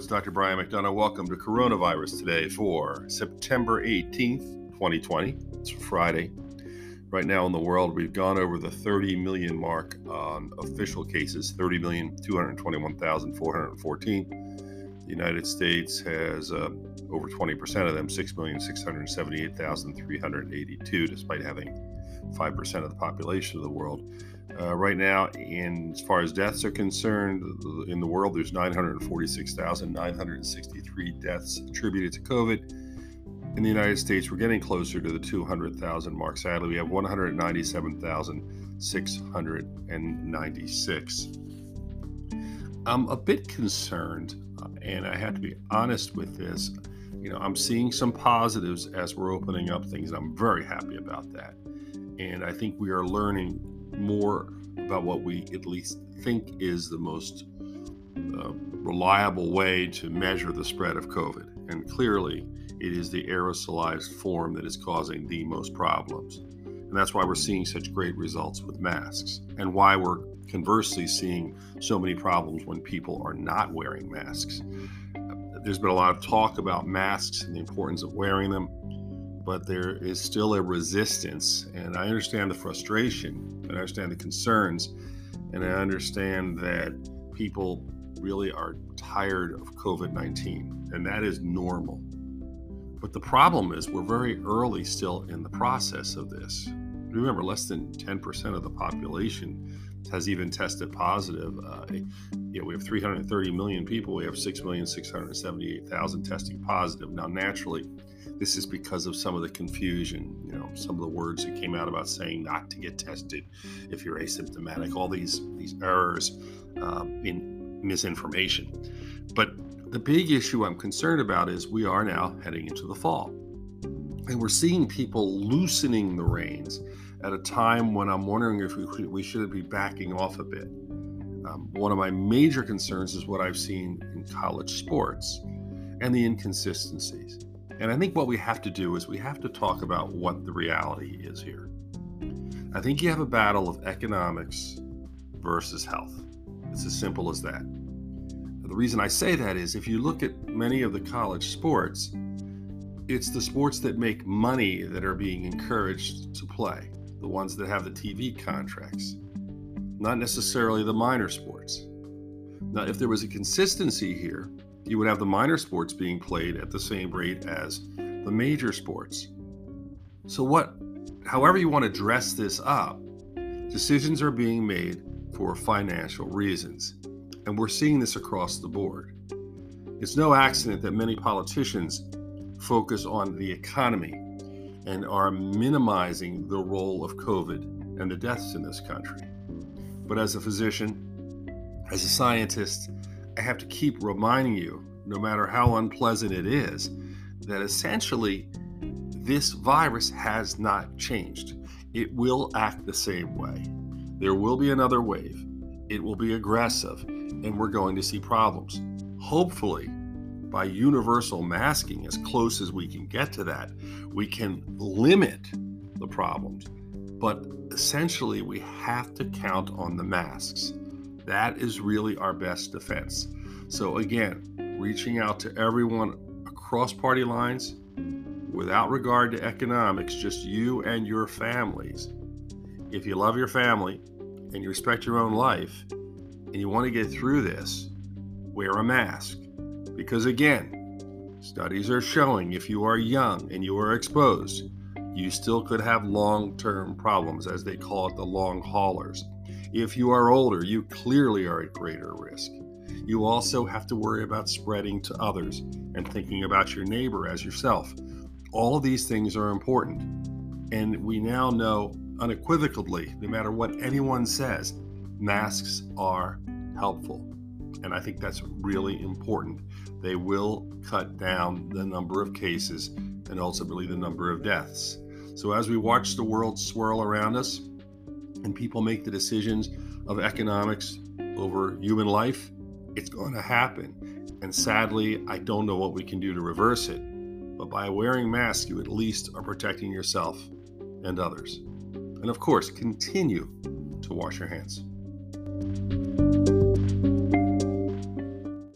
it's Dr. Brian McDonough. Welcome to Coronavirus Today for September 18th, 2020. It's Friday. Right now in the world, we've gone over the 30 million mark on official cases 30,221,414. The United States has uh, over 20% of them, 6,678,382, despite having 5% of the population of the world. Uh, right now, in as far as deaths are concerned, in the world, there's 946,963 deaths attributed to COVID. In the United States, we're getting closer to the 200,000 mark. Sadly, we have 197,696. I'm a bit concerned, uh, and I have to be honest with this. You know, I'm seeing some positives as we're opening up things, I'm very happy about that. And I think we are learning more about what we at least think is the most uh, reliable way to measure the spread of COVID. And clearly, it is the aerosolized form that is causing the most problems. And that's why we're seeing such great results with masks, and why we're conversely seeing so many problems when people are not wearing masks. There's been a lot of talk about masks and the importance of wearing them but there is still a resistance. And I understand the frustration, and I understand the concerns, and I understand that people really are tired of COVID 19, and that is normal. But the problem is, we're very early still in the process of this. Remember, less than 10% of the population has even tested positive. Uh, you know, we have 330 million people. We have 6,678,000 testing positive. Now, naturally, this is because of some of the confusion, you know, some of the words that came out about saying not to get tested if you're asymptomatic, all these these errors um, in misinformation. But the big issue I'm concerned about is we are now heading into the fall. And we're seeing people loosening the reins at a time when I'm wondering if we, we should be backing off a bit. Um, one of my major concerns is what I've seen in college sports and the inconsistencies. And I think what we have to do is we have to talk about what the reality is here. I think you have a battle of economics versus health. It's as simple as that. The reason I say that is if you look at many of the college sports, it's the sports that make money that are being encouraged to play, the ones that have the TV contracts, not necessarily the minor sports. Now, if there was a consistency here, you would have the minor sports being played at the same rate as the major sports. So, what, however, you want to dress this up, decisions are being made for financial reasons. And we're seeing this across the board. It's no accident that many politicians focus on the economy and are minimizing the role of COVID and the deaths in this country. But as a physician, as a scientist, I have to keep reminding you, no matter how unpleasant it is, that essentially this virus has not changed. It will act the same way. There will be another wave. It will be aggressive, and we're going to see problems. Hopefully, by universal masking, as close as we can get to that, we can limit the problems. But essentially, we have to count on the masks. That is really our best defense. So, again, reaching out to everyone across party lines without regard to economics, just you and your families. If you love your family and you respect your own life and you want to get through this, wear a mask. Because, again, studies are showing if you are young and you are exposed, you still could have long term problems, as they call it, the long haulers. If you are older, you clearly are at greater risk. You also have to worry about spreading to others and thinking about your neighbor as yourself. All of these things are important. And we now know unequivocally, no matter what anyone says, masks are helpful. And I think that's really important. They will cut down the number of cases and ultimately the number of deaths. So as we watch the world swirl around us, and people make the decisions of economics over human life, it's going to happen. And sadly, I don't know what we can do to reverse it. But by wearing masks, you at least are protecting yourself and others. And of course, continue to wash your hands.